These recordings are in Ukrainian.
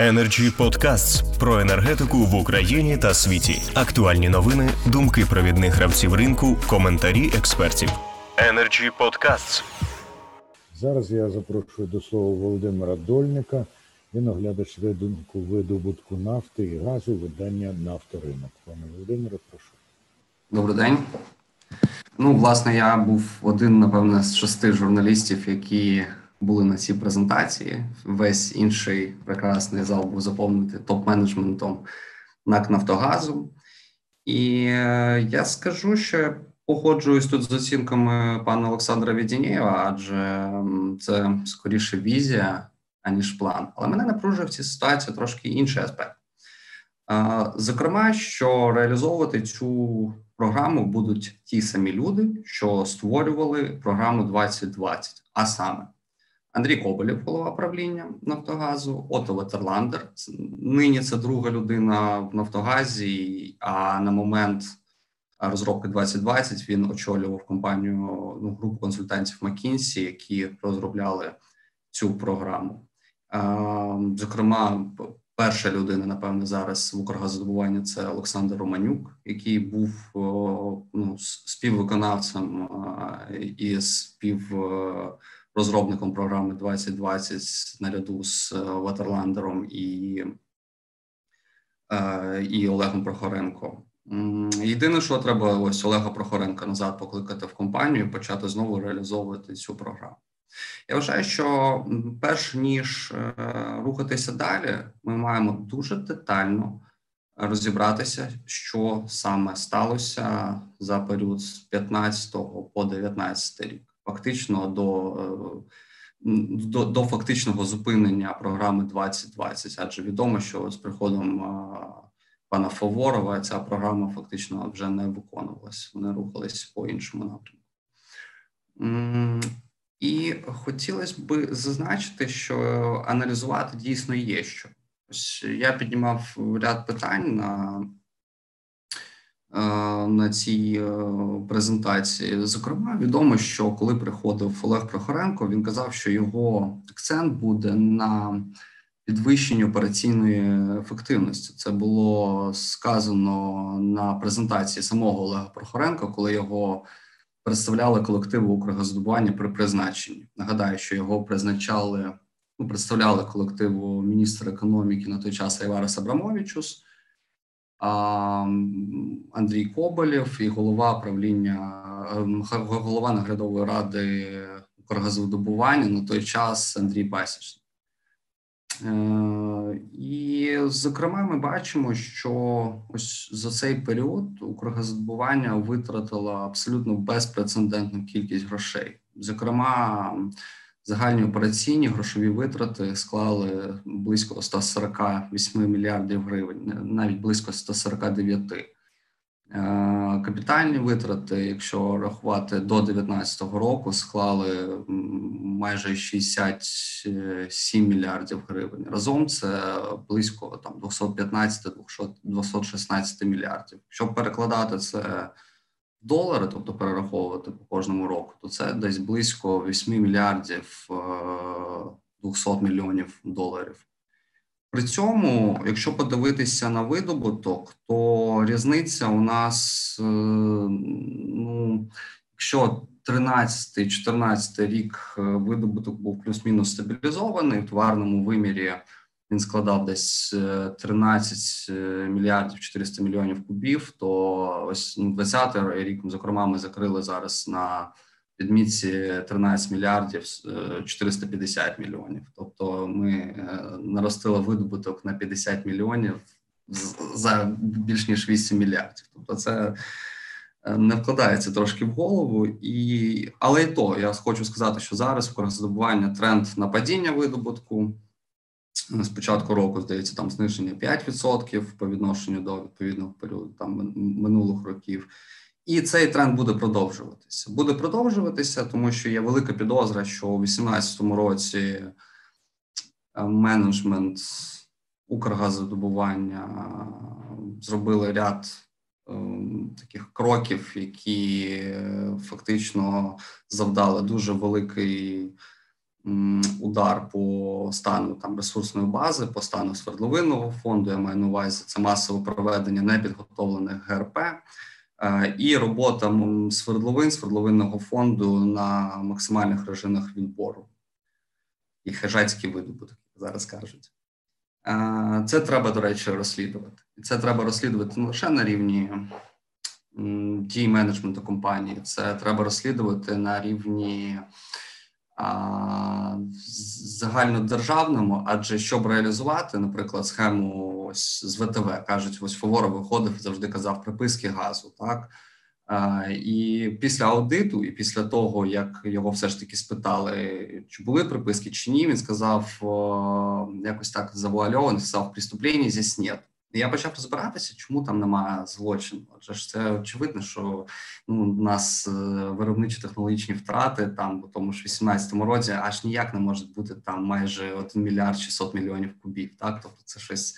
Energy Podcasts про енергетику в Україні та світі. Актуальні новини, думки провідних гравців ринку, коментарі експертів. Energy Podcasts. Зараз я запрошую до слова Володимира Дольника. Він оглядач ринку видобутку нафти і газу видання «Нафторинок». Пане Володимире, прошу. Добрий день. Ну, власне, я був один, напевне, з шести журналістів, які були на цій презентації. Весь інший прекрасний зал був заповнений топ-менеджментом НАК Нафтогазу. І е, я скажу, що погоджуюсь тут з оцінками пана Олександра Відінєєва, адже це скоріше візія, аніж план. Але мене напружує в цій ситуації трошки інший аспект. Зокрема, що реалізовувати цю програму будуть ті самі люди, що створювали програму 2020, а саме Андрій Коболєв, голова правління Нафтогазу, Ото Ветерландер. Нині це друга людина в Нафтогазі. А на момент розробки 2020 він очолював компанію ну, групу консультантів McKinsey, які розробляли цю програму. Зокрема, перша людина, напевне, зараз в Укргазодобуванні це Олександр Романюк, який був ну, співвиконавцем і спів розробником програми 2020 наряду з е, Ватерландером і е, і Олегом Прохоренко. Єдине, що треба ось Олега Прохоренка назад покликати в компанію і почати знову реалізовувати цю програму. Я вважаю, що перш ніж е, рухатися далі, ми маємо дуже детально розібратися, що саме сталося за період з 15 по 19 рік фактично до е, до, до фактичного зупинення програми 2020, адже відомо, що з приходом е, пана Фаворова ця програма фактично вже не виконувалась. Вони рухались по іншому напрямку. І хотілося б зазначити, що аналізувати дійсно є що. Ось я піднімав ряд питань на на цій е, презентації. Зокрема, відомо, що коли приходив Олег Прохоренко, він казав, що його акцент буде на підвищенні операційної ефективності. Це було сказано на презентації самого Олега Прохоренка, коли його представляли колективу Укргаздобування при призначенні. Нагадаю, що його призначали, ну представляли колективу міністра економіки на той час Айварес Абрамовичус. Андрій Коболєв і голова правління ем, голова наглядової ради Укргазвидобування на той час Андрій Пасічник. Е, і, зокрема, ми бачимо, що ось за цей період Укргазвидобування витратило абсолютно безпрецедентну кількість грошей. Зокрема, Загальні операційні грошові витрати склали близько 148 мільярдів гривень, навіть близько 149. Е, капітальні витрати, якщо рахувати до 2019 року, склали майже 67 мільярдів гривень. Разом це близько там 215-216 мільярдів. Щоб перекладати це долари, тобто перераховувати по кожному року, то це десь близько 8 мільярдів 200 е, мільйонів доларів. При цьому, якщо подивитися на видобуток, то різниця у нас, е, ну, якщо 13-14 рік е, видобуток був плюс-мінус стабілізований в товарному вимірі він складав десь 13 е, е, мільярдів 400 мільйонів кубів. То ось 20-й ну, рік, зокрема, ми закрили зараз на відмітці 13 мільярдів 450 е, мільйонів. Тобто, ми наростили видобуток на 50 мільйонів за більш ніж 8 мільярдів. Тобто, це не вкладається трошки в голову, і але і то я хочу сказати, що зараз в тренд на падіння видобутку з початку року здається там зниження 5% по відношенню до відповідного періоду там минулих років. І цей тренд буде продовжуватися. Буде продовжуватися, тому що є велика підозра, що у 2018 році е, менеджмент Укргазодобування зробили ряд е, таких кроків, які е, фактично завдали дуже великий удар по стану там ресурсної бази, по стану свердловинного фонду. Я маю на увазі це масове проведення непідготовлених ГРП. Е, і робота свердловин, свердловинного фонду на максимальних режимах відбору і хижацький видобуток, зараз кажуть. Е, це треба, до речі, розслідувати. І це треба розслідувати не лише на рівні дій менеджменту компанії, це треба розслідувати на рівні загальнодержавному, адже щоб реалізувати, наприклад, схему ось з ВТВ кажуть, ось Фавора виходив завжди казав приписки газу, так. І після аудиту, і після того, як його все ж таки спитали, чи були приписки чи ні, він сказав якось так завуальовано, сказав преступлення здесь нет. Я почав розбиратися, чому там немає злочину. Отже, ж це очевидно, що ну у нас е, виробничі технологічні втрати там, у тому ж 18-му році, аж ніяк не може бути там майже 1 мільярд 600 мільйонів кубів. Так, тобто це щось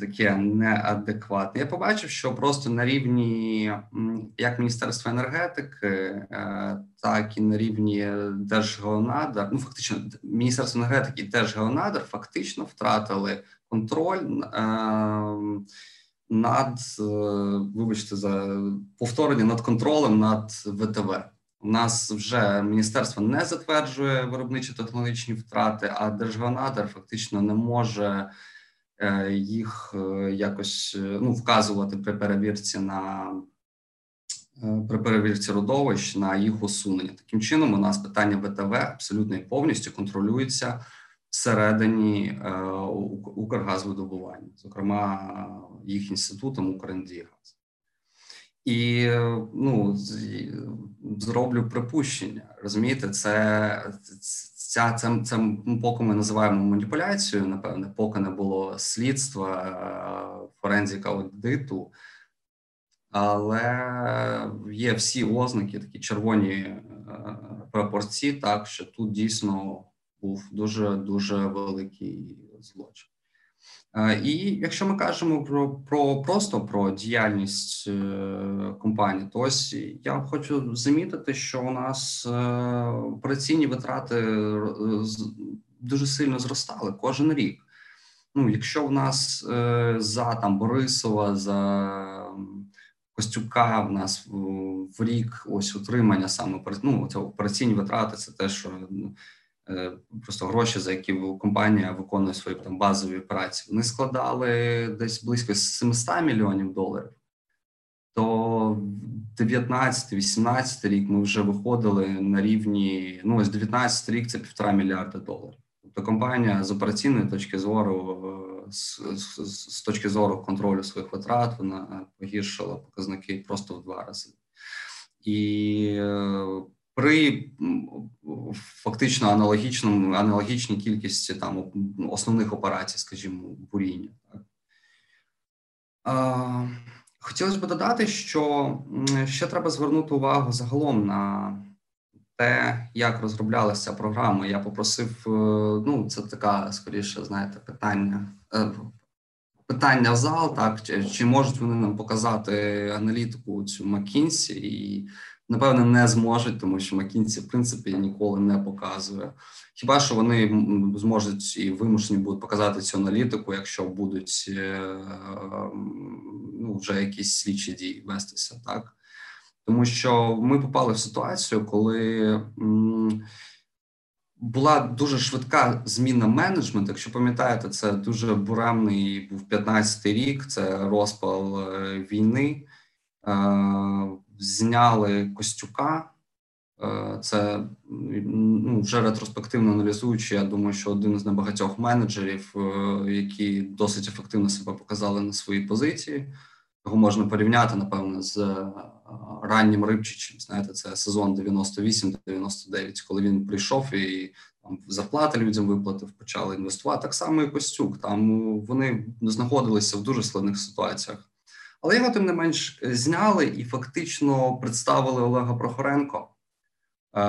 таке неадекватне. Я побачив, що просто на рівні як Міністерства енергетики, е, так і на рівні Держгеонадр, ну фактично Міністерство енергетики і Держгеонадр фактично втратили контроль. Е, над е, вибачте за повторення над контролем над ВТВ у нас вже міністерство не затверджує виробничі технологічні втрати, а Держгеонадр фактично не може їх е, якось е, ну, вказувати при перевірці на при перевірці родовищ на їх усунення. Таким чином, у нас питання ВТВ абсолютно і повністю контролюється всередині Укргазвидобування, зокрема їх інститутом «Укрендігаз». І ну зроблю припущення. Розумієте, це ця це, це поки ми називаємо маніпуляцією. Напевне, поки не було слідства е, форензіка аудиту, але є всі ознаки, такі червоні е, пропорції, так що тут дійсно був дуже дуже великий злочин. Е, і якщо ми кажемо про про просто про діяльність е, компанії, то ось я хочу замітити, що у нас е, операційні витрати дуже сильно зростали кожен рік. Ну, якщо в нас за там Борисова, за Костюка, в нас в рік ось утримання саме ну, операційні витрати, це те, що Е, просто гроші, за які компанія виконує свої там базові операції, вони складали десь близько 700 мільйонів доларів. То 19-18 рік ми вже виходили на рівні. Ну, ось 19 рік це півтора мільярда доларів. Тобто компанія з операційної точки зору, е, з, з, з точки зору контролю своїх витрат, вона погіршила показники просто в два рази. І е, при фактично аналогічному аналогічній кількості там основних операцій, скажімо, буріння. Хотілося б додати, що ще треба звернути увагу загалом на те, як розроблялася програма. Я попросив, е, ну це така скоріше, знаєте, питання. Е, питання в зал, так чи, чи можуть вони нам показати аналітику цю McKinsey і напевне не зможуть, тому що Макінці в принципі ніколи не показує. Хіба що вони зможуть і вимушені будуть показати цю аналітику, якщо будуть е, ну, вже якісь слідчі дії вестися, так тому що ми попали в ситуацію, коли. Була дуже швидка зміна менеджменту. Якщо пам'ятаєте, це дуже буремний був 15-й рік. Це розпал е, війни. Зняли Костюка. Е, це ну, вже ретроспективно аналізуючи. Я думаю, що один з небагатьох менеджерів, е, які досить ефективно себе показали на своїй позиції. Його можна порівняти, напевно, з е, раннім Рибчичем. Знаєте, це сезон 98-99, коли він прийшов і там зарплати людям виплатив, почали інвестувати. Так само і Костюк. Там вони знаходилися в дуже складних ситуаціях. Але його тим не менш зняли і фактично представили Олега Прохоренко, е,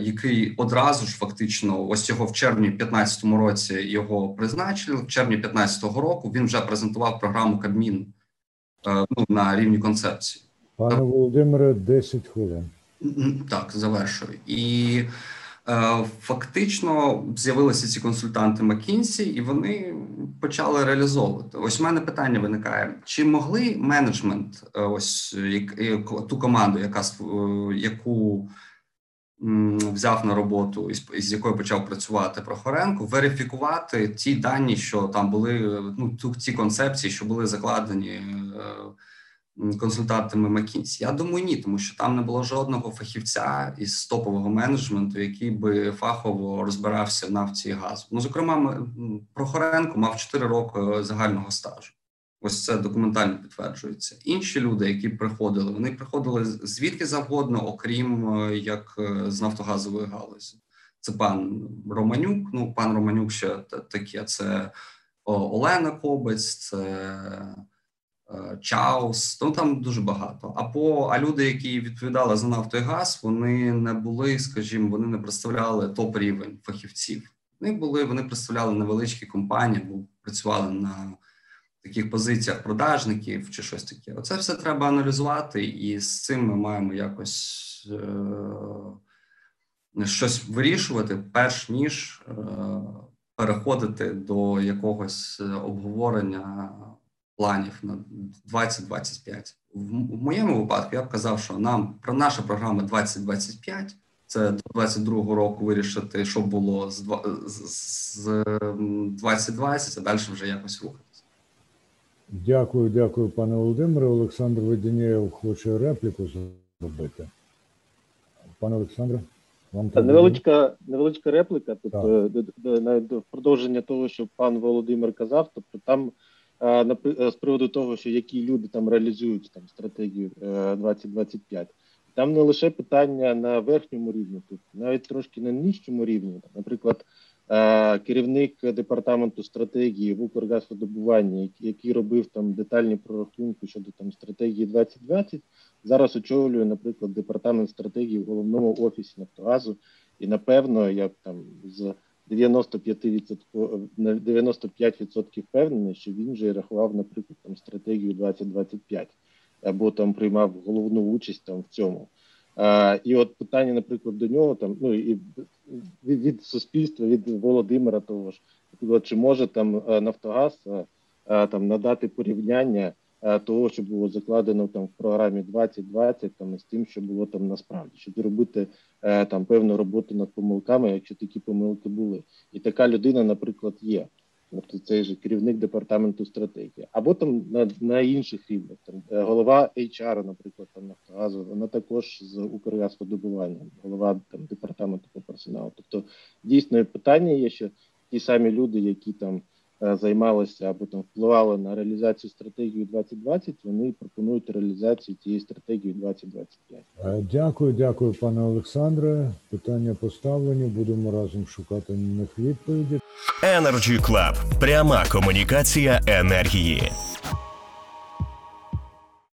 який одразу ж фактично, ось його в червні 2015 році його призначили. В червні 2015 року він вже презентував програму Кабмін е, ну, на рівні концепції. Пане Володимире, 10 хвилин. Так, завершую. І Е, Фактично з'явилися ці консультанти McKinsey, і вони почали реалізовувати. Ось у мене питання виникає: чи могли менеджмент, е, ось як- як- ту команду, яка е, яку взяв на роботу із якою почав працювати Прохоренко, верифікувати ті дані, що там були ну ті концепції, що були закладені е, консультантами McKinsey? Я думаю, ні, тому що там не було жодного фахівця із топового менеджменту, який би фахово розбирався в нафті і газу. Ну, зокрема, Прохоренко мав 4 роки загального стажу. Ось це документально підтверджується. Інші люди, які приходили, вони приходили звідки завгодно, окрім е, як е, з нафтогазової галузі. Це пан Романюк. Ну, пан Романюк ще таке. Це Олена Кобець, це Чаус. Ну там дуже багато. Або а люди, які відповідали за нафту і газ, вони не були, скажімо, вони не представляли топ рівень фахівців. Вони були, вони представляли невеличкі компанії, або працювали на таких позиціях продажників чи щось таке. Оце все треба аналізувати, і з цим ми маємо якось е- щось вирішувати, перш ніж е- переходити до якогось е, обговорення планів на 2025. В моєму випадку я б казав, що нам про наша програма 2025 це до 22-го року вирішити, що було з з- з 2020, а далі вже якось рухатися. Дякую, дякую, пане Володимире. Олександр Веденєєв хоче репліку зробити. Пане Олександре, вам Та невеличка, невеличка репліка. Тобто, до, до, навіть до продовження того, що пан Володимир казав, тобто там е, з приводу того, що які люди там реалізують там стратегію е, 2025, там не лише питання на верхньому рівні, тут навіть трошки на нижчому рівні. Наприклад, е, керівник департаменту стратегії в Укргазвидобуванні, який, який робив там детальні прорахунки щодо там стратегії 2020, зараз очолює, наприклад, департамент стратегії в головному офісі Нафтогазу, і напевно, я там з 95% на 95% впевнений, що він же рахував, наприклад, там стратегію 2025, або там приймав головну участь там в цьому. А, і от питання, наприклад, до нього там, ну і від, від суспільства, від Володимира того ж, чи може там е, Нафтогаз е, е, там надати порівняння того, що було закладено там в програмі 2020, там з тим, що було там насправді, щоб робити е, там певну роботу над помилками, якщо такі помилки були, і така людина, наприклад, є. Тобто цей же керівник департаменту стратегії, або там на, на інших рівнях, там е, голова HR, наприклад, там Нафтогазу, вона також з Укргазвидобування, голова там департаменту по персоналу. Тобто дійсно питання є, що ті самі люди, які там е, займалися або там впливали на реалізацію стратегії 2020, вони пропонують реалізацію тієї стратегії 2025. Е, Дякую, дякую, пане Олександре. Питання поставлені. Будемо разом шукати на них відповіді. Energy Club. Пряма комунікація енергії.